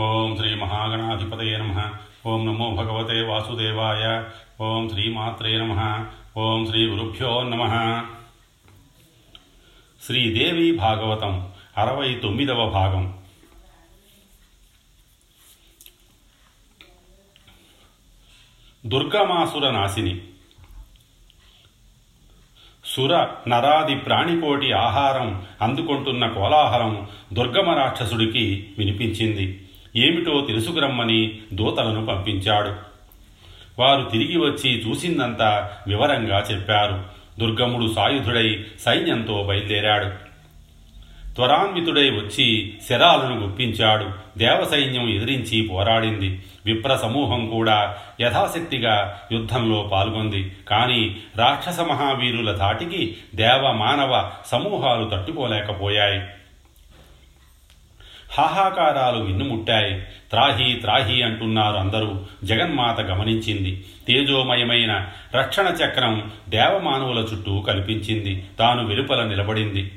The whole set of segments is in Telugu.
ఓం శ్రీ మహాగణాధిపతయ నమ. ఓం నమో భగవతే వాసుదేవాయ. ఓం శ్రీమాత్రే నమ. ఓం శ్రీ గురుభ్యో నమ. శ్రీదేవి భాగవతం అరవై తొమ్మిదవ భాగం. దుర్గమాసుర నాశిని. సుర నరాది ప్రాణికోటి ఆహారం అందుకుంటున్న కోలాహలం దుర్గమ రాక్షసుడికి వినిపించింది. ఏమిటో తెలుసుకురమ్మని దూతలను పంపించాడు. వారు తిరిగి వచ్చి చూసిందంతా వివరంగా చెప్పారు. దుర్గముడు సాయుధుడై సైన్యంతో బయలుదేరాడు. త్వరాన్వితుడై వచ్చి శరాలను గుప్పించాడు. దేవసైన్యం ఎదిరించి పోరాడింది. విప్ర సమూహం కూడా యథాశక్తిగా యుద్ధంలో పాల్గొంది. కానీ రాక్షస మహావీరుల ధాటికి దేవ మానవ సమూహాలు తట్టుకోలేకపోయాయి. హాహాకారాలు విన్నుముట్టాయి త్రాహి త్రాహి అంటున్నారు అందరూ. జగన్మాత గమనించింది. తేజోమయమైన రక్షణ చక్రం దేవమానవుల చుట్టూ కల్పించింది. తాను వెలుపల నిలబడింది.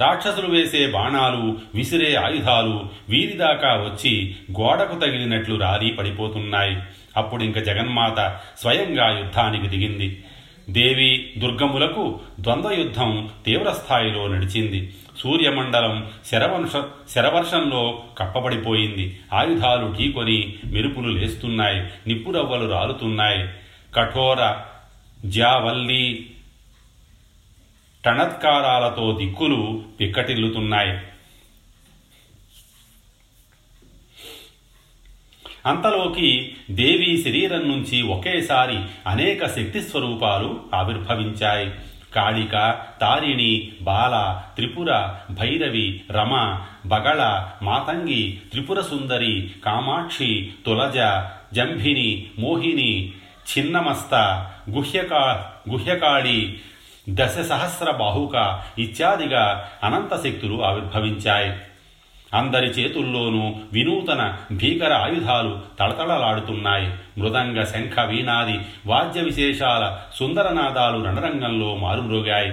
రాక్షసులు వేసే బాణాలు విసిరే ఆయుధాలు వీరిదాకా వచ్చి గోడకు తగిలినట్లు రారీ పడిపోతున్నాయి. అప్పుడింక జగన్మాత స్వయంగా యుద్ధానికి దిగింది. దేవి దుర్గములకు ద్వంద్వ యుద్ధం తీవ్రస్థాయిలో నడిచింది. సూర్యమండలం శరవంశ శరవర్షంలో కప్పబడిపోయింది. ఆయుధాలు ఢీకొని మెరుపులు లేస్తున్నాయి. నిప్పురవ్వలు రాలుతున్నాయి. కఠోర జావల్లి టణత్కారాలతో దిక్కులు పిక్కటిల్లుతున్నాయి. అంతలోకి దేవి శరీరం నుంచి ఒకేసారి అనేక శక్తి స్వరూపాలు ఆవిర్భవించాయి. కాళిక తారిణి బాల త్రిపుర భైరవి రమ బగళ మాతంగి త్రిపుర సుందరి కామాక్షి తులజ జంభిని మోహిని చిన్నమస్త గుహ్యకా గుహ్యకాళి దశ సహస్ర బాహుక ఇత్యాదిగా అనంత శక్తులు ఆవిర్భవించాయి. అందరి చేతుల్లోనూ వినూతన భీకర ఆయుధాలు తళతళలాడుతున్నాయి. మృదంగ శంఖ వీణాది వాద్య విశేషాల సుందరనాదాలు రణరంగంలో మారుమ్రోగాయి.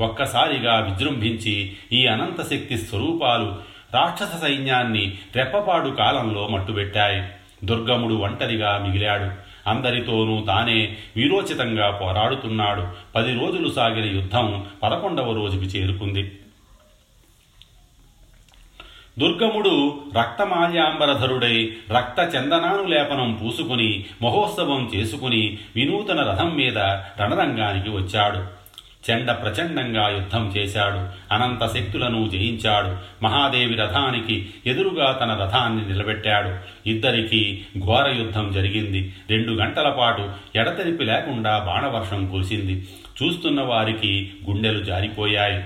ఒక్కసారిగా విజృంభించి ఈ అనంతశక్తి స్వరూపాలు రాక్షస సైన్యాన్ని రెప్పపాడు కాలంలో మట్టుబెట్టాయి. దుర్గముడు ఒంటరిగా మిగిలాడు. అందరితోనూ తానే వీరోచితంగా పోరాడుతున్నాడు. పది రోజులు సాగిన యుద్ధం పదకొండవ రోజుకి చేరుకుంది. దుర్గముడు రక్తమాల్యాంబరధరుడై రక్త చందనాను లేపనం పూసుకుని మహోత్సవం చేసుకుని వినూతన రథం మీద రణరంగానికి వచ్చాడు. చెండ ప్రచండంగా యుద్ధం చేశాడు. అనంత శక్తులను జయించాడు. మహాదేవి రథానికి ఎదురుగా తన రథాన్ని నిలబెట్టాడు. ఇద్దరికీ ఘోర యుద్ధం జరిగింది. రెండు గంటల పాటు ఎడతెరిపి లేకుండా బాణవర్షం కురిసింది. చూస్తున్న వారికి గుండెలు జారిపోయాయి.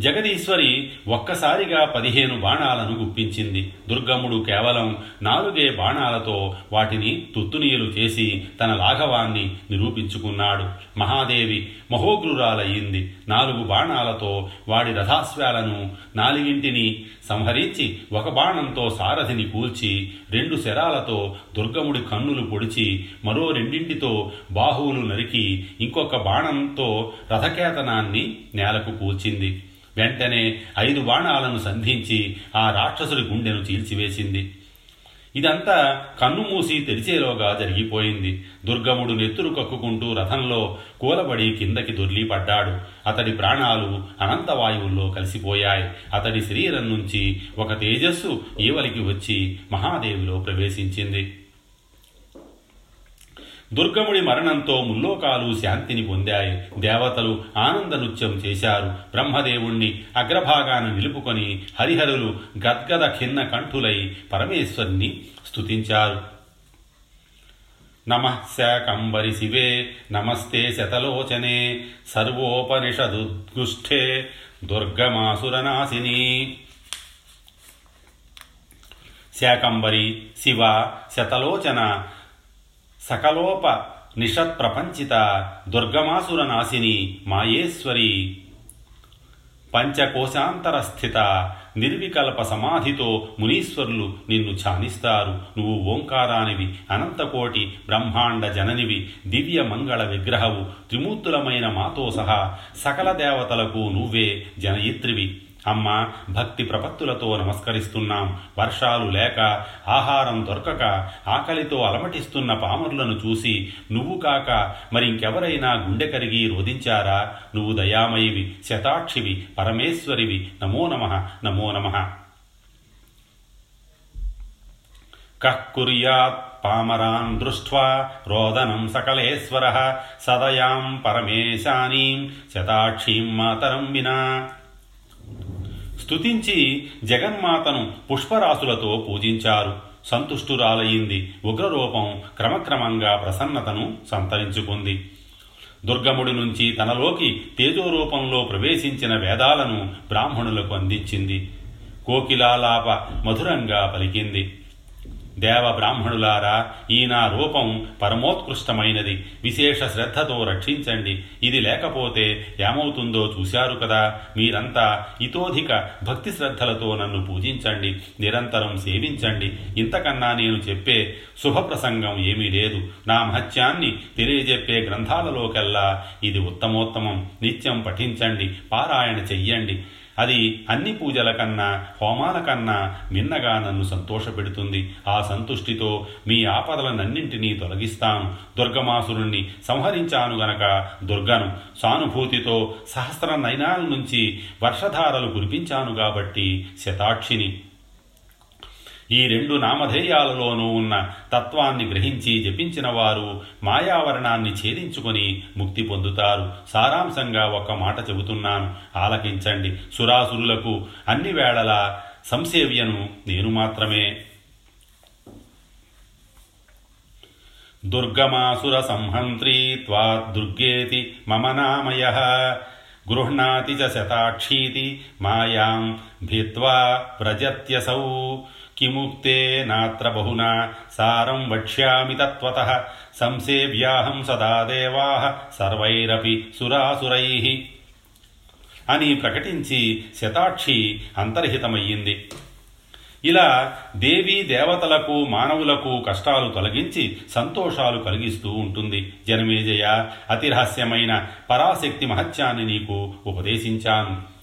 జగదీశ్వరి ఒక్కసారిగా పదిహేను బాణాలను గుప్పించింది. దుర్గముడు కేవలం నాలుగే బాణాలతో వాటిని తుత్తునీయులు చేసి తన లాఘవాన్ని నిరూపించుకున్నాడు. మహాదేవి మహోగ్రురాలయ్యింది. నాలుగు బాణాలతో వాడి రథాశ్వాలను నాలుగింటిని సంహరించి ఒక బాణంతో సారథిని కూల్చి రెండు శరాలతో దుర్గముడి కన్నులు పొడిచి మరో రెండింటితో బాహువులు నరికి ఇంకొక బాణంతో రథకేతనాన్ని నేలకు కూల్చింది. వెంటనే ఐదు బాణాలను సంధించి ఆ రాక్షసుడి గుండెను చీల్చివేసింది. ఇదంతా కన్ను మూసి తెరిచేలోగా జరిగిపోయింది. దుర్గముడు నెత్తురు కక్కుకుంటూ రథంలో కూలబడి కిందకి దొర్లిపడ్డాడు. అతడి ప్రాణాలు అనంతవాయువుల్లో కలిసిపోయాయి. అతడి శరీరం నుంచి ఒక తేజస్సు ఈవలికి వచ్చి మహాదేవిలో ప్రవేశించింది. దుర్గముడి మరణంతో ముల్లోకాలు శాంతిని పొందాయి. దేవతలు ఆనంద నృత్యం చేశారు. బ్రహ్మదేవుణ్ణి అగ్రభాగాన నిలుపుకొని హరిహరులు గద్గద ఖిన్న కంఠులై పరమేశ్వరుని స్తుతించారు. నమ శాకంబరి శివే నమస్తే శతలోచనే సర్వోపనిషదుద్గుష్ఠే దుర్గమాసురనాశిని. శాకంబరి శివ శతలోచన సకలోప నిషత్ ప్రపంచిత దుర్గమాసుర నాశిని మాయేశ్వరి. పంచకోశాంతర స్థిత నిర్వికల్ప సమాధితో మునీశ్వరులు నిన్ను ఛానిస్తారు. నువ్వు ఓంకారానివి అనంతకోటి బ్రహ్మాండ జననివి దివ్య మంగళ విగ్రహవు త్రిమూర్తులమైన మాతో సహా సకల దేవతలకు నువ్వే జనయిత్రివి. అమ్మ భక్తి ప్రపత్తులతో నమస్కరిస్తున్నాం. వర్షాలు లేక ఆహారం దొరకక ఆకలితో అలమటిస్తున్న పామరులను చూసి నువ్వు కాక మరి ఇంకెవరైనా గుండె కరిగి రోధించారా? నువ్వు దయామయివి శతాక్షివి పరమేశ్వరివి. నమో నమ నమో నమ. కః కుర్యాత్ పామరాన్ దృష్ట్వా రోదనం సకలేశ్వర సదయాం పరమేశానీం శతాక్షీం మాతరం వినా. స్తుతించి జగన్మాతను పుష్పరాశులతో పూజించారు. సంతుష్టురాలయ్యింది ఉగ్రరూపం క్రమక్రమంగా ప్రసన్నతను సంతరించుకుంది. దుర్గముడి నుంచి తనలోకి తేజోరూపంలో ప్రవేశించిన వేదాలను బ్రాహ్మణులకు అందించింది. కోకిలాలాప మధురంగా పలికింది. దేవ బ్రాహ్మణులారా ఈ నా రూపం పరమోత్కృష్టమైనది. విశేష శ్రద్ధతో రక్షించండి. ఇది లేకపోతే ఏమవుతుందో చూశారు కదా. మీరంతా ఇతోధిక భక్తి శ్రద్ధలతో నన్ను పూజించండి. నిరంతరం సేవించండి. ఇంతకన్నా నేను చెప్పే శుభప్రసంగం ఏమీ లేదు. నా మహత్యాన్ని తెలియజెప్పే గ్రంథాలలోకెల్లా ఇది ఉత్తమోత్తమం. నిత్యం పఠించండి. పారాయణ చెయ్యండి. అది అన్ని పూజల కన్నా హోమాల కన్నా మిన్నగా నన్ను సంతోషపెడుతుంది. ఆ సంతుష్టితో మీ ఆపదలనన్నింటినీ తొలగిస్తాను దుర్గమాసురుణ్ణి సంహరించాను గనక దుర్గను సానుభూతితో సహస్ర నయనాల నుంచి వర్షధారలు కురిపించాను కాబట్టి శతాక్షిని. ఈ రెండు నామధేయాలలోనూ ఉన్న తత్వాన్ని గ్రహించి జపించిన వారు మాయావరణాన్ని ఛేదించుకొని ముక్తి పొందుతారు. సారాంశంగా ఒక మాట చెబుతున్నాను. ఆలకించండి. సురాసురులకు అన్ని వేళలా సంసేవ్యను నేను మాత్రమే. దుర్గమాసుర సంహంత్రీ త్వా దుర్గేతి మమ నామయ. గృహ్ణాతి చ శతాక్షీతి మాయాం భిత్వా వ్రజత్యసౌ కిముక్తే నాత్ర బహునా సారం వక్ష్యామి తత్వత సంసేవ్యాహం సదా దేవా సర్వైరపి సురాసురై అని ప్రకటించి శతాక్షి అంతర్హితమయ్యింది. ఇలా దేవీ దేవతలకు మానవులకు కష్టాలు తొలగించి సంతోషాలు కలిగిస్తూ ఉంటుంది. జనమేజయ అతిరహస్యమైన పరాశక్తి మహత్యాన్ని నీకు ఉపదేశించాను.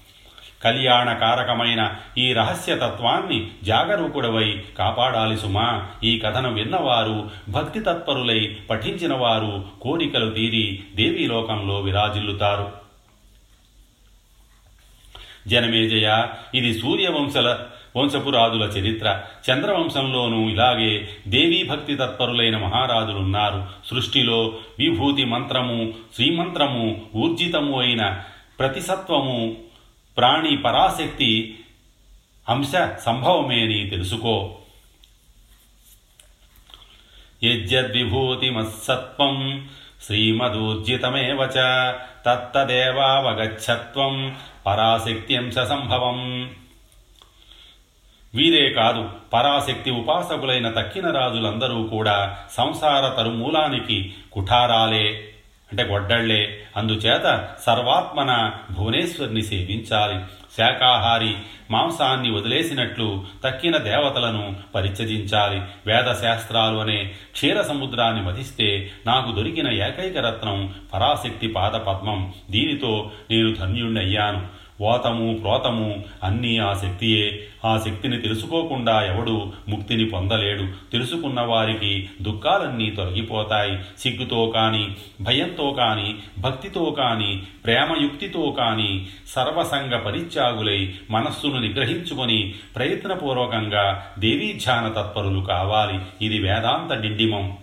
కళ్యాణకారకమైన ఈ రహస్యతత్వాన్ని జాగరూకుడవై కాపాడాలి సుమా. ఈ కథను విన్నవారు భక్తి తత్పరులై పఠించిన వారు కోరికలు తీరి దేవీలోకంలో విరాజిల్లుతారు. జనమేజయ ఇది సూర్యవంశల వంశపురాజుల చరిత్ర. చంద్రవంశంలోనూ ఇలాగే దేవీ భక్తి తత్పరులైన మహారాజులున్నారు. సృష్టిలో విభూతి మంత్రము శ్రీమంత్రము ఊర్జితము అయిన ప్రతిసత్వము ప్రాణి పరాశక్తి అంశ సంభవమే అని తెలుసుకో. యజ్జద్విభూతిమస్సత్వం శ్రీమదూర్జితమేవ చ తత్తదేవావగచ్చత్వం పరాశక్త్యంశ సంభవం. వీరే కాదు పరాశక్తి ఉపాసకులైన తక్కిన రాజులందరూ కూడా సంసార తరుమూలానికి కుఠారాలే. అంటే గొడ్డళ్ళే అందుచేత సర్వాత్మన భువనేశ్వరిని సేవించాలి. శాకాహారి మాంసాన్ని వదిలేసినట్లు తక్కిన దేవతలను పరిత్యజించాలి. వేద శాస్త్రాలు అనే క్షీర సముద్రాన్ని మధిస్తే నాకు దొరికిన ఏకైక రత్నం పరాశక్తి పాదపద్మం. దీనితో నేను ధన్యుణ్ణయ్యాను. ఓతము ప్రోతము అన్నీ ఆ శక్తియే. ఆ శక్తిని తెలుసుకోకుండా ఎవడు ముక్తిని పొందలేడు. తెలుసుకున్న వారికి దుఃఖాలన్నీ తొలగిపోతాయి. సిగ్గుతో కానీ భయంతో కానీ భక్తితో కానీ ప్రేమయుక్తితో కానీ సర్వసంగ పరిత్యాగులై మనస్సును నిగ్రహించుకొని ప్రయత్నపూర్వకంగా దేవీధ్యాన తత్పరులు కావాలి. ఇది వేదాంత డిండిమం.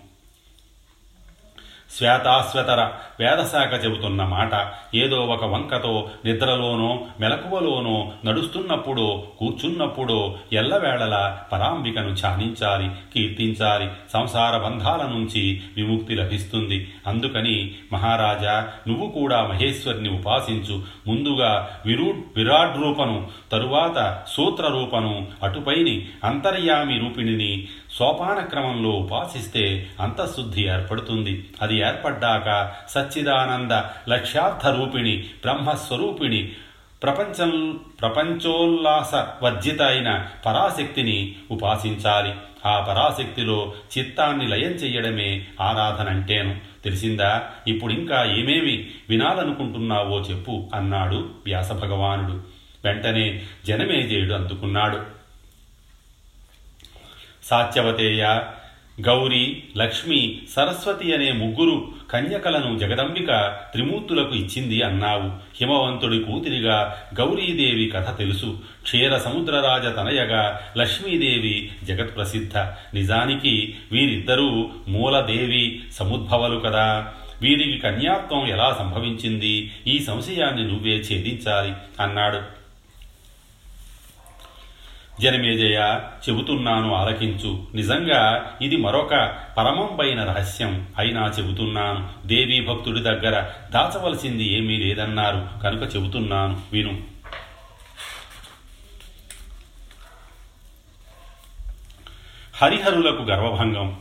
శ్వేతాశ్వతర వేదశాఖ చెబుతున్న మాట. ఏదో ఒక వంకతో నిద్రలోనో మెలకువలోనో నడుస్తున్నప్పుడో కూర్చున్నప్పుడో ఎల్లవేళలా పరాంబికను ధ్యానించాలి కీర్తించాలి. సంసార బంధాల నుంచి విముక్తి లభిస్తుంది. అందుకని మహారాజా నువ్వు కూడా మహేశ్వరిని ఉపాసించు. ముందుగా విరూ విరాట్ రూపను తరువాత సూత్ర రూపను అటుపైని అంతర్యామి రూపిణిని సోపాన క్రమంలో ఉపాసిస్తే అంతఃశుద్ధి ఏర్పడుతుంది. అది ఏర్పడ్డాక సచ్చిదానంద లక్ష్యార్థ రూపిణి బ్రహ్మస్వరూపిణి ప్రపంచం ప్రపంచోల్లాస వర్జిత అయిన పరాశక్తిని ఉపాసించాలి. ఆ పరాశక్తిలో చిత్తాన్ని లయం చెయ్యడమే ఆరాధన అంటేను తెలిసిందా? ఇప్పుడు ఇంకా ఏమేమి వినాలనుకుంటున్నావో చెప్పు అన్నాడు వ్యాస భగవానుడు. వెంటనే జనమేజయుడు అందుకున్నాడు. సాత్యవతేయ. గౌరీ లక్ష్మి సరస్వతి అనే ముగ్గురు కన్యకలను జగదంబిక త్రిమూర్తులకు ఇచ్చింది అన్నావు. హిమవంతుడి కూతురిగా గౌరీదేవి కథ తెలుసు. క్షీర సముద్రరాజ తనయగా లక్ష్మీదేవి జగత్ప్రసిద్ధ. నిజానికి వీరిద్దరూ మూలదేవి సముద్భవలు కదా. వీరికి కన్యాత్వం ఎలా సంభవించింది? ఈ సంశయాన్ని నువ్వే ఛేదించాలి అన్నాడు. జనమేజయ చెబుతున్నాను ఆలకించు. నిజంగా ఇది మరొక పరమంపైన రహస్యం. అయినా చెబుతున్నాను దేవీ భక్తుడి దగ్గర దాచవలసింది ఏమీ లేదన్నారు. కనుక చెబుతున్నాను విను. హరిహరులకు గర్వభంగం.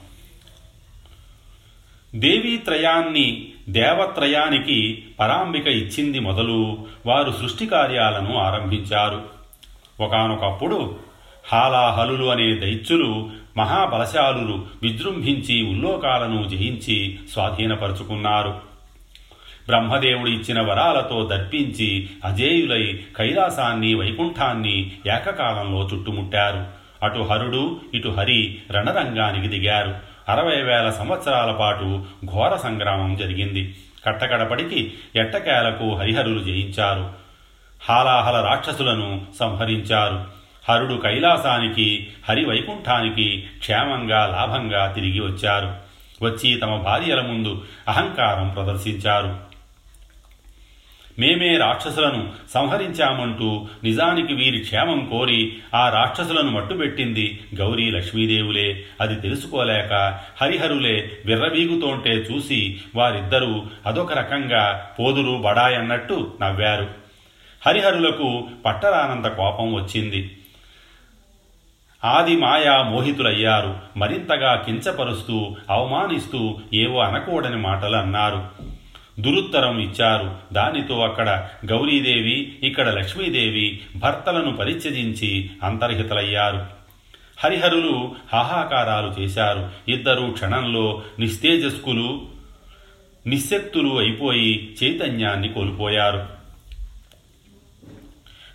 దేవీత్రయాన్ని దేవత్రయానికి పరాంబిక ఇచ్చింది మొదలు. వారు సృష్టి కార్యాలను ఆరంభించారు. ఒకనొకప్పుడు హాలాహలులు అనే దైత్యులు మహాబలశాలులు విజృంభించి ఉల్లోకాలను జయించి స్వాధీనపరుచుకున్నారు. బ్రహ్మదేవుడు ఇచ్చిన వరాలతో దర్పించి అజేయులై కైలాసాన్ని వైకుంఠాన్ని ఏకకాలంలో చుట్టుముట్టారు. అటు హరుడు ఇటు హరి రణరంగానికి దిగారు. అరవై వేల సంవత్సరాల పాటు ఘోర సంగ్రామం జరిగింది. కట్టకడపడికి ఎట్టకేలకు హరిహరులు జయించారు. హాలాహల రాక్షసులను సంహరించారు. హరుడు కైలాసానికి హరి వైకుంఠానికి క్షేమంగా లాభంగా తిరిగి వచ్చారు. వచ్చి తమ భార్యల ముందు అహంకారం ప్రదర్శించారు. మేమే రాక్షసులను సంహరించామంటూ నిజానికి వీరి క్షేమం కోరి ఆ రాక్షసులను మట్టుబెట్టింది గౌరీ లక్ష్మీదేవులే. అది తెలుసుకోలేక హరిహరులే విర్రవీగుతోంటే చూసి వారిద్దరూ అదొక రకంగా పోదురు బడాయన్నట్టు నవ్వారు. హరిహరులకు పట్టరానంత కోపం వచ్చింది. ఆది మాయా మోహితులయ్యారు. మరింతగా కించపరుస్తూ అవమానిస్తూ ఏవో అనకూడని మాటలు అన్నారు. దురుత్తరం ఇచ్చారు. దానితో అక్కడ గౌరీదేవి ఇక్కడ లక్ష్మీదేవి భర్తలను పరిత్యజించి అంతర్హితలయ్యారు. హరిహరులు హాహాకారాలు చేశారు. ఇద్దరు క్షణంలో నిస్తేజస్కులు నిశ్శక్తులు అయిపోయి చైతన్యాన్ని కోల్పోయారు.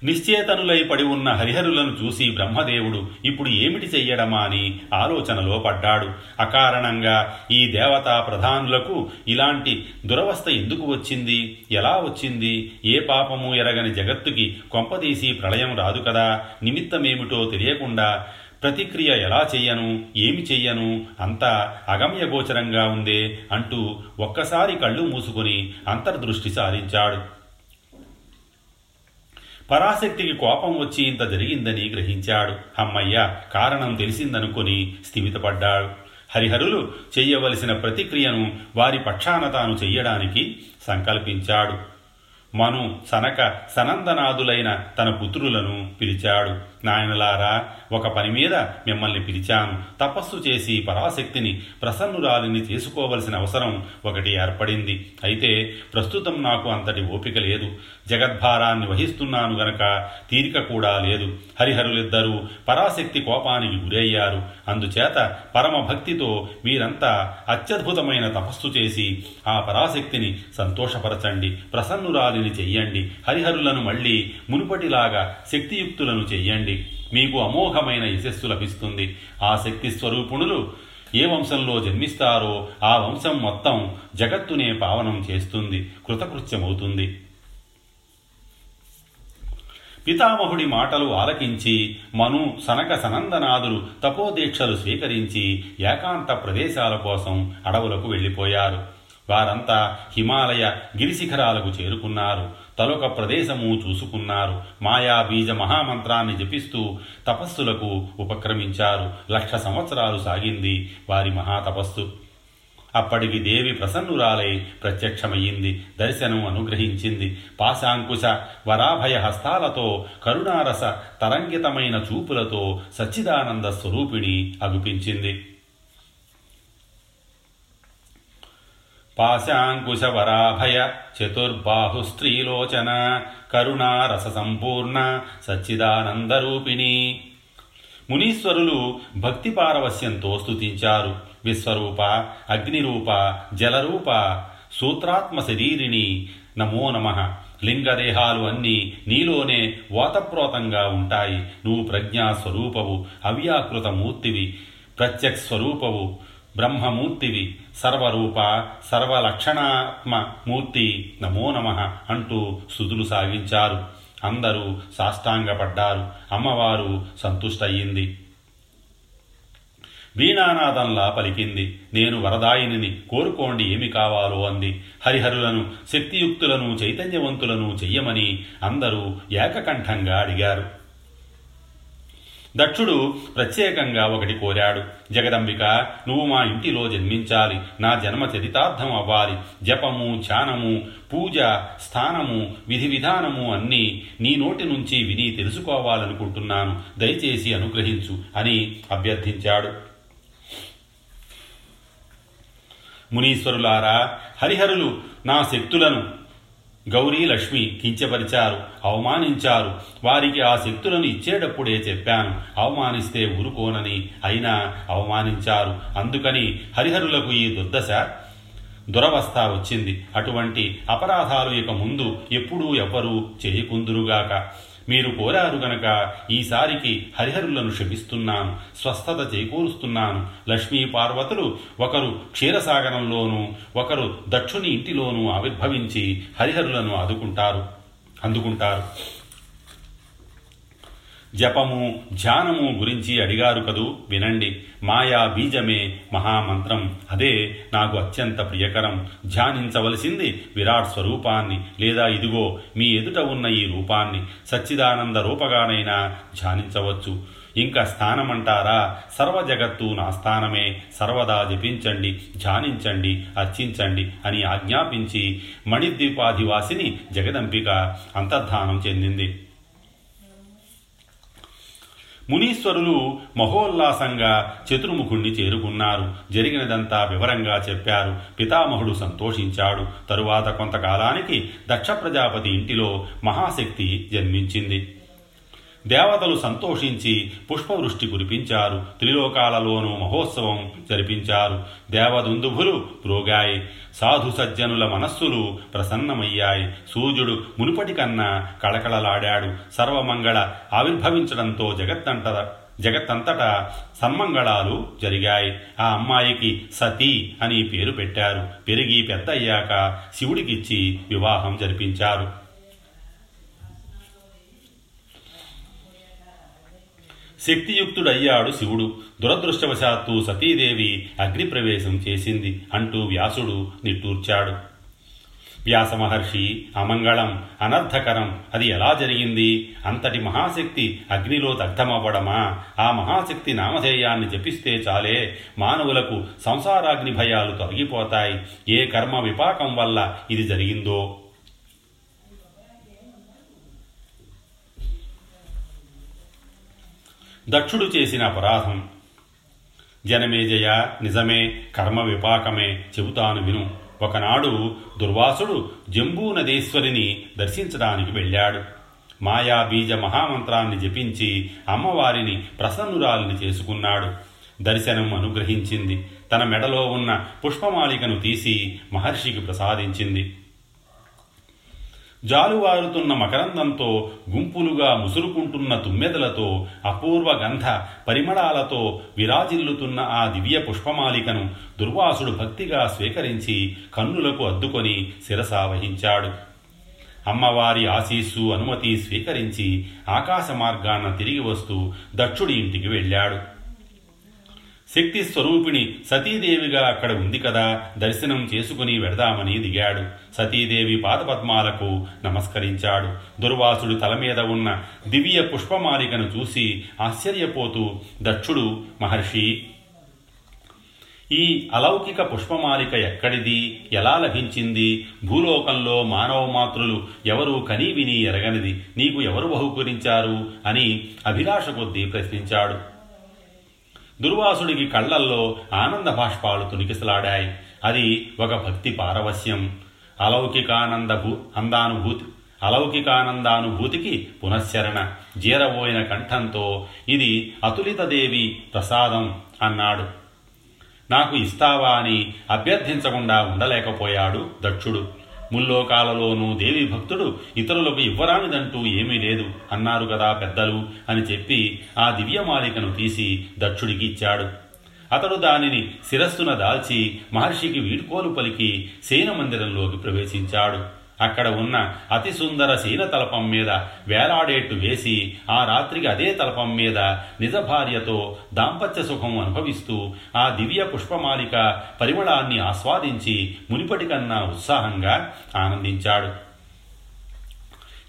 నిశ్చేతనులై పడి ఉన్న హరిహరులను చూసి బ్రహ్మదేవుడు ఇప్పుడు ఏమిటి చెయ్యడమా అని ఆలోచనలో పడ్డాడు. అకారణంగా ఈ దేవతా ప్రధానులకు ఇలాంటి దురవస్థ ఎందుకు వచ్చింది? ఎలా వచ్చింది? ఏ పాపము ఎరగని జగత్తుకి కొంపదీసి ప్రళయం రాదు కదా? నిమిత్తమేమిటో తెలియకుండా ప్రతిక్రియ ఎలా చెయ్యను? ఏమి చెయ్యను? అంతా అగమ్యగోచరంగా ఉందే అంటూ ఒక్కసారి కళ్ళు మూసుకుని అంతర్దృష్టి సారించాడు. పరాశక్తికి కోపం వచ్చి ఇంత జరిగిందని గ్రహించాడు. అమ్మయ్య కారణం తెలిసిందనుకుని స్థిమితపడ్డాడు. హరిహరులు చెయ్యవలసిన ప్రతిక్రియను వారి పక్షాన తాను చెయ్యడానికి సంకల్పించాడు. మను సనక సనందనాదులైన తన పుత్రులను పిలిచాడు. నాయనలారా ఒక పని మీద మిమ్మల్ని పిలిచాను. తపస్సు చేసి పరాశక్తిని ప్రసన్నురాలిని చేసుకోవలసిన అవసరం ఒకటి ఏర్పడింది. అయితే ప్రస్తుతం నాకు అంతటి ఓపిక లేదు. జగద్భారాన్ని వహిస్తున్నాను గనక తీరిక కూడా లేదు. హరిహరులిద్దరూ పరాశక్తి కోపానికి గురయ్యారు. అందుచేత పరమభక్తితో వీరంతా అత్యద్భుతమైన తపస్సు చేసి ఆ పరాశక్తిని సంతోషపరచండి. ప్రసన్నురాలిని చెయ్యండి. హరిహరులను మళ్ళీ మునుపటిలాగా శక్తియుక్తులను చెయ్యండి. మీకు అమోఘమైన యశస్సు లభిస్తుంది. ఆ శక్తి స్వరూపుణులు ఏ వంశంలో జన్మిస్తారో ఆ వంశం మొత్తం జగత్తునే పావనం చేస్తుంది. కృతకృత్యమవుతుంది. పితామహుడి మాటలు ఆలకించి మను సనక సనందనాదులు తపోదీక్షలు స్వీకరించి ఏకాంత ప్రదేశాల కోసం అడవులకు వెళ్ళిపోయారు. వారంతా హిమాలయ గిరిశిఖరాలకు చేరుకున్నారు. తలొక ప్రదేశము చూసుకున్నారు. మాయా బీజ మహామంత్రాన్ని జపిస్తూ తపస్సులకు ఉపక్రమించారు. లక్ష సంవత్సరాలు సాగింది వారి మహాతపస్సు. అప్పటికి దేవి ప్రసన్నురాలై ప్రత్యక్షమయ్యింది. దర్శనం అనుగ్రహించింది. పాశాంకుశ వరాభయ హస్తాలతో కరుణారస తరంగితమైన చూపులతో సచ్చిదానంద స్వరూపిణి అగుపించింది. పాశాంకుశవరాభయ చతుర్బాహు స్త్రీలోచన కరుణారస సంపూర్ణ సచ్చిదానందరూపిణి. మునీశ్వరులు భక్తి పారవస్యంతో స్తుతించారు. విశ్వరూప అగ్నిరూప జలరూప సూత్రాత్మ శరీరిణి నమో నమ. లింగదేహాలు అన్నీ నీలోనే ఓతప్రోతంగా ఉంటాయి. నువ్వు ప్రజ్ఞా స్వరూపవు అవ్యాకృత మూర్తివి ప్రత్యక్ష స్వరూపవు బ్రహ్మమూర్తివి. సర్వరూప సర్వలక్షణాత్మ మూర్తి నమో నమ అంటూ సుదులు సాగించారు. అందరూ సాష్టాంగపడ్డారు. అమ్మవారు సంతుష్టయ్యింది. వీణానాదంలా పలికింది. నేను వరదాయిని కోరుకోండి ఏమి కావాలో అంది. హరిహరులను శక్తియుక్తులను చైతన్యవంతులను చెయ్యమని అందరూ ఏకకంఠంగా అడిగారు. దక్షుడు ప్రత్యేకంగా ఒకటి కోరాడు. జగదంబిక నువ్వు మా ఇంటిలో జన్మించాలి. నా జన్మ చరితార్థం అవ్వాలి. జపము ధ్యానము పూజ స్థానము విధి విధానము అన్నీ నీ నోటి నుంచి విని తెలుసుకోవాలనుకుంటున్నాను. దయచేసి అనుగ్రహించు అని అభ్యర్థించాడు. మునీశ్వరులారా హరిహరులు నా శక్తులను గౌరీ లక్ష్మి కించపరిచారు అవమానించారు. వారికి ఆ శక్తులను ఇచ్చేటప్పుడే చెప్పాను అవమానిస్తే ఊరుకోనని. అయినా అవమానించారు. అందుకని హరిహరులకు ఈ దుర్దశ దురవస్థ వచ్చింది. అటువంటి అపరాధాలు ఇక ముందు ఎప్పుడూ ఎవ్వరూ చేయకుందురుగాక. మీరు కోరారు గనక ఈసారికి హరిహరులను క్షమిస్తున్నాను స్వస్థత చేకూరుస్తున్నాను. లక్ష్మీ పార్వతులు ఒకరు క్షీరసాగరంలోనూ ఒకరు దక్షుని ఇంటిలోనూ ఆవిర్భవించి హరిహరులను ఆదుకుంటారు అందుకుంటారు. జపము ధ్యానము గురించి అడిగారు కదూ? వినండి. మాయా బీజమే మహామంత్రం. అదే నాకు అత్యంత ప్రియకరం. ధ్యానించవలసింది విరాట్ స్వరూపాన్ని. లేదా ఇదిగో మీ ఎదుట ఉన్న ఈ రూపాన్ని. సచ్చిదానంద రూపగానైనా ధ్యానించవచ్చు. ఇంకా స్థానమంటారా? సర్వ జగత్తు నా స్థానమే. సర్వదా జపించండి ధ్యానించండి అర్చించండి అని ఆజ్ఞాపించి మణిద్వీపాధివాసిని జగదంబిక అంతర్ధానం చెందింది. మునీశ్వరులు మహోల్లాసంగా చతుర్ముఖుణ్ణి చేరుకున్నారు. జరిగినదంతా వివరంగా చెప్పారు. పితామహుడు సంతోషించాడు. తరువాత కొంతకాలానికి దక్ష ప్రజాపతి ఇంటిలో మహాశక్తి జన్మించింది. దేవతలు సంతోషించి పుష్పవృష్టి కురిపించారు. త్రిలోకాలలోనూ మహోత్సవం జరిపించారు. దేవదుందుభులు ప్రోగాయి సాధు సజ్జనుల మనస్సులు ప్రసన్నమయ్యాయి. సూర్యుడు మునుపటి కన్నా కళకళలాడాడు. సర్వమంగళ ఆవిర్భవించడంతో జగత్తంట జగత్తంతటా సన్మంగళాలు జరిగాయి. ఆ అమ్మాయికి సతీ అని పేరు పెట్టారు. పెరిగి పెద్దయ్యాక శివుడికిచ్చి వివాహం జరిపించారు. శక్తియుక్తుడయ్యాడు శివుడు. దురదృష్టవశాత్తు సతీదేవి అగ్నిప్రవేశం చేసింది అంటూ వ్యాసుడు నిట్టూర్చాడు. వ్యాస మహర్షి అమంగళం అనర్థకరం అది ఎలా జరిగింది? అంతటి మహాశక్తి అగ్నిలో దగ్ధమవ్వడమా? ఆ మహాశక్తి నామధేయాన్ని జపిస్తే చాలే. మానవులకు సంసారాగ్ని భయాలు తొలగిపోతాయి. ఏ కర్మ విపాకం వల్ల ఇది జరిగిందో? దక్షుడు చేసిన అపరాధం. జనమేజయ నిజమే కర్మ విపాకమే చెబుతాను విను. ఒకనాడు దుర్వాసుడు జంబూ నదేశ్వరిని దర్శించడానికి వెళ్ళాడు. మాయా బీజ మహామంత్రాన్ని జపించి అమ్మవారిని ప్రసన్నురాలిని చేసుకున్నాడు. దర్శనం అనుగ్రహించింది. తన మెడలో ఉన్న పుష్పమాలికను తీసి మహర్షికి ప్రసాదించింది. జాలువారుతున్న మకరందంతో గుంపులుగా ముసురుకుంటున్న తుమ్మెదలతో అపూర్వ గంధ పరిమళాలతో విరాజిల్లుతున్న ఆ దివ్య పుష్పమాలికను దుర్వాసుడు భక్తిగా స్వీకరించి కన్నులకు అద్దుకొని శిరసావహించాడు అమ్మవారి ఆశీస్సు అనుమతి స్వీకరించి ఆకాశ మార్గాన తిరిగి వస్తూ దక్షుడి ఇంటికి వెళ్ళాడు. శక్తి స్వరూపిణి సతీదేవిగా అక్కడ ఉంది కదా దర్శనం చేసుకుని వెడదామని దిగాడు. సతీదేవి పాదపద్మాలకు నమస్కరించాడు. దుర్వాసుడు తల మీద ఉన్న దివ్య పుష్పమాలికను చూసి ఆశ్చర్యపోతూ దక్షుడు మహర్షి ఈ అలౌకిక పుష్పమాలిక ఎక్కడిది? ఎలా లభించింది? భూలోకంలో మానవ మాతృలు ఎవరు కనీ విని ఎరగనిది. నీకు ఎవరు బహుకరించారు? అని అభిలాష కొద్దీ ప్రశ్నించాడు. దుర్వాసుడికి కళ్ళల్లో ఆనంద భాష్పాలు తునికిసలాడాయి. అది ఒక భక్తి పారవస్యం అలౌకికానంద భూ అందానుభూతి అలౌకికానందానుభూతికి పునశ్చరణ జీరబోయిన కంఠంతో ఇది అతులితదేవి ప్రసాదం అన్నాడు. నాకు ఇస్తావా అని అభ్యర్థించకుండా ఉండలేకపోయాడు దక్షుడు. ముల్లోకాలలోనూ దేవి భక్తుడు ఇతరులకు ఇవ్వరానిదంటూ ఏమీ లేదు. అన్నారు కదా పెద్దలు అని చెప్పి ఆ దివ్యమాలికను తీసి దక్షుడికి ఇచ్చాడు అతడు దానిని శిరస్సున దాల్చి మహర్షికి వీడ్కోలు పలికి శయన మందిరంలోకి ప్రవేశించాడు. అక్కడ ఉన్న అతి సుందర శీల తలపం మీద వేలాడేట్టు వేసి ఆ రాత్రికి అదే తలపం మీద నిజ భార్యతో దాంపత్య సుఖం అనుభవిస్తూ ఆ దివ్య పుష్పమాలిక పరిమళాన్ని ఆస్వాదించి మునిపటికన్నా ఉత్సాహంగా ఆనందించాడు.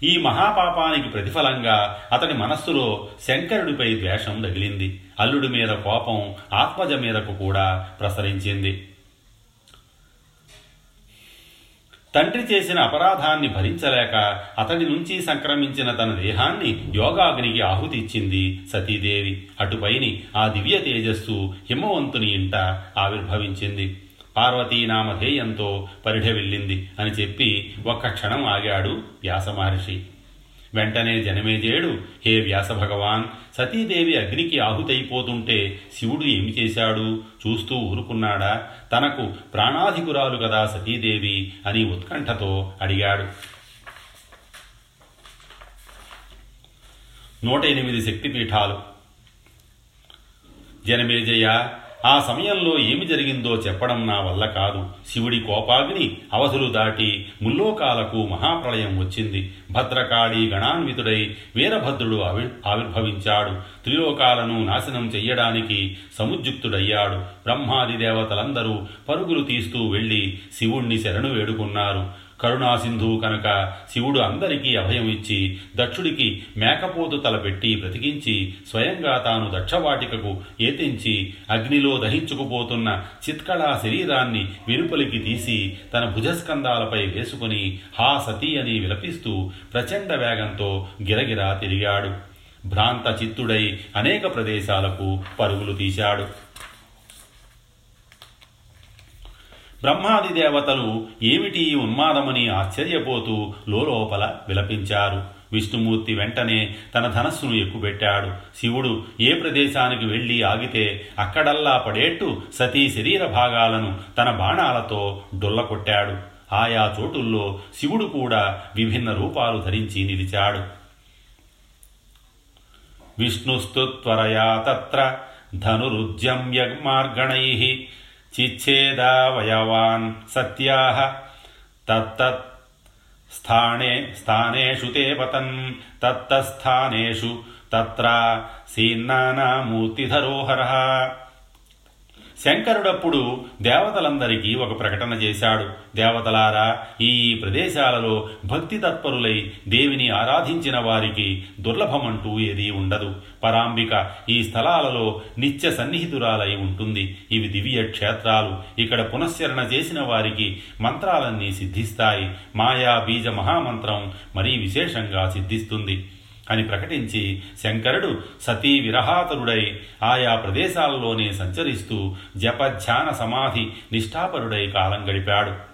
ఈ మహాపాపానికి ప్రతిఫలంగా అతని మనస్సులో శంకరుడిపై ద్వేషం తగిలింది. అల్లుడి మీద కోపం ఆత్మజ మీదకు కూడా ప్రసరించింది. తండ్రి చేసిన అపరాధాన్ని భరించలేక అతడి నుంచి సంక్రమించిన తన దేహాన్ని యోగాగ్నికి ఆహుతి ఇచ్చింది సతీదేవి. అటుపైని ఆ దివ్య తేజస్సు హిమవంతుని ఇంట ఆవిర్భవించింది. పార్వతీనామధేయంతో పరిఢవిల్లింది అని చెప్పి ఒక్క క్షణం ఆగాడు వ్యాస మహర్షి. వెంటనే జనమేజేడు హే వ్యాస భగవాన్ సతీదేవి అగ్నికి ఆహుతైపోతుంటే శివుడు ఏమి చేశాడు? చూస్తూ ఊరుకున్నాడా? తనకు ప్రాణాధికురాలు కదా సతీదేవి అని ఉత్కంఠతో అడిగాడు. నూట ఎనిమిది శక్తిపీఠాలు. జనమేజయ ఆ సమయంలో ఏమి జరిగిందో చెప్పడం నా వల్ల కాదు. శివుడి కోపాగ్ని అవధులు దాటి ముల్లోకాలకు మహాప్రళయం వచ్చింది. భద్రకాళి గణాన్వితుడై వీరభద్రుడు ఆవి ఆవిర్భవించాడు. త్రిలోకాలను నాశనం చెయ్యడానికి సముద్యుక్తుడయ్యాడు. బ్రహ్మాది దేవతలందరూ పరుగులు తీస్తూ వెళ్ళి శివుణ్ణి శరణు వేడుకున్నారు. కరుణాసింధు కనుక శివుడు అందరికీ అభయం ఇచ్చి దక్షుడికి మేకపోతు తలపెట్టి బ్రతికించి స్వయంగా తాను దక్షవాటికకు ఏతించి అగ్నిలో దహించుకుపోతున్న చిత్కళా శరీరాన్ని వెలుపలికి తీసి తన భుజస్కందాలపై వేసుకుని హా సతీ అని విలపిస్తూ ప్రచండ వేగంతో గిరగిరా తిరిగాడు. భ్రాంత చిత్తుడై అనేక ప్రదేశాలకు పరుగులు తీశాడు. బ్రహ్మాది దేవతలు ఏమిటి ఉన్మాదమని ఆశ్చర్యపోతూ లోపల విలపించారు. విష్ణుమూర్తి వెంటనే తన ధనస్సును ఎక్కుపెట్టాడు. శివుడు ఏ ప్రదేశానికి వెళ్ళి ఆగితే అక్కడల్లా పడేట్టు సతీ శరీర భాగాలను తన బాణాలతో డొల్లకొట్టాడు. ఆయా చోటుల్లో శివుడు కూడా విభిన్న రూపాలు ధరించి నిలిచాడు. విష్ణుస్తు త్వరయా తత్ర ధనురుద్యమ్య మార్గణై చిచ్ఛేదావయవాన్ సత్యాహ తత్తత్ స్థానే స్థానేషు తే పతన్ తత్తస్థానేషు తత్ర సీన్నానామూర్తిధరోహర శంకరుడప్పుడు దేవతలందరికీ ఒక ప్రకటన చేశాడు. దేవతలారా ఈ ప్రదేశాలలో భక్తి తత్పరులై దేవిని ఆరాధించిన వారికి దుర్లభమంటూ ఏదీ ఉండదు. పరాంబిక ఈ స్థలాలలో నిత్య సన్నిహితురాలై ఉంటుంది. ఇవి దివ్య క్షేత్రాలు. ఇక్కడ పునశ్చరణ చేసిన వారికి మంత్రాలన్నీ సిద్ధిస్తాయి. మాయా బీజ మహామంత్రం మరీ విశేషంగా సిద్ధిస్తుంది. అని ప్రకటించి శంకరుడు సతీ విరహాతరుడై ఆయా ప్రదేశాలలోనే సంచరిస్తూ జపధ్యాన సమాధి నిష్ఠాపరుడై కాలం గడిపాడు.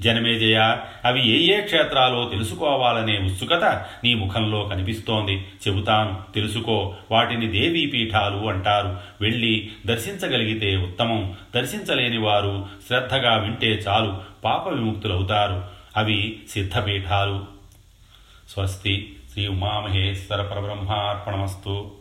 జనమేజయ అవి ఏ ఏ క్షేత్రాలో తెలుసుకోవాలనే ఉత్సుకత నీ ముఖంలో కనిపిస్తోంది. చెబుతాను తెలుసుకో వాటిని దేవీ పీఠాలు అంటారు. వెళ్ళి దర్శించగలిగితే ఉత్తమం. దర్శించలేని వారు శ్రద్ధగా వింటే చాలు పాప విముక్తులవుతారు. అవి సిద్ధపీఠాలు. స్వస్తి. శ్రీ ఉమామహేశ్వర పరబ్రహ్మార్పణమస్తు.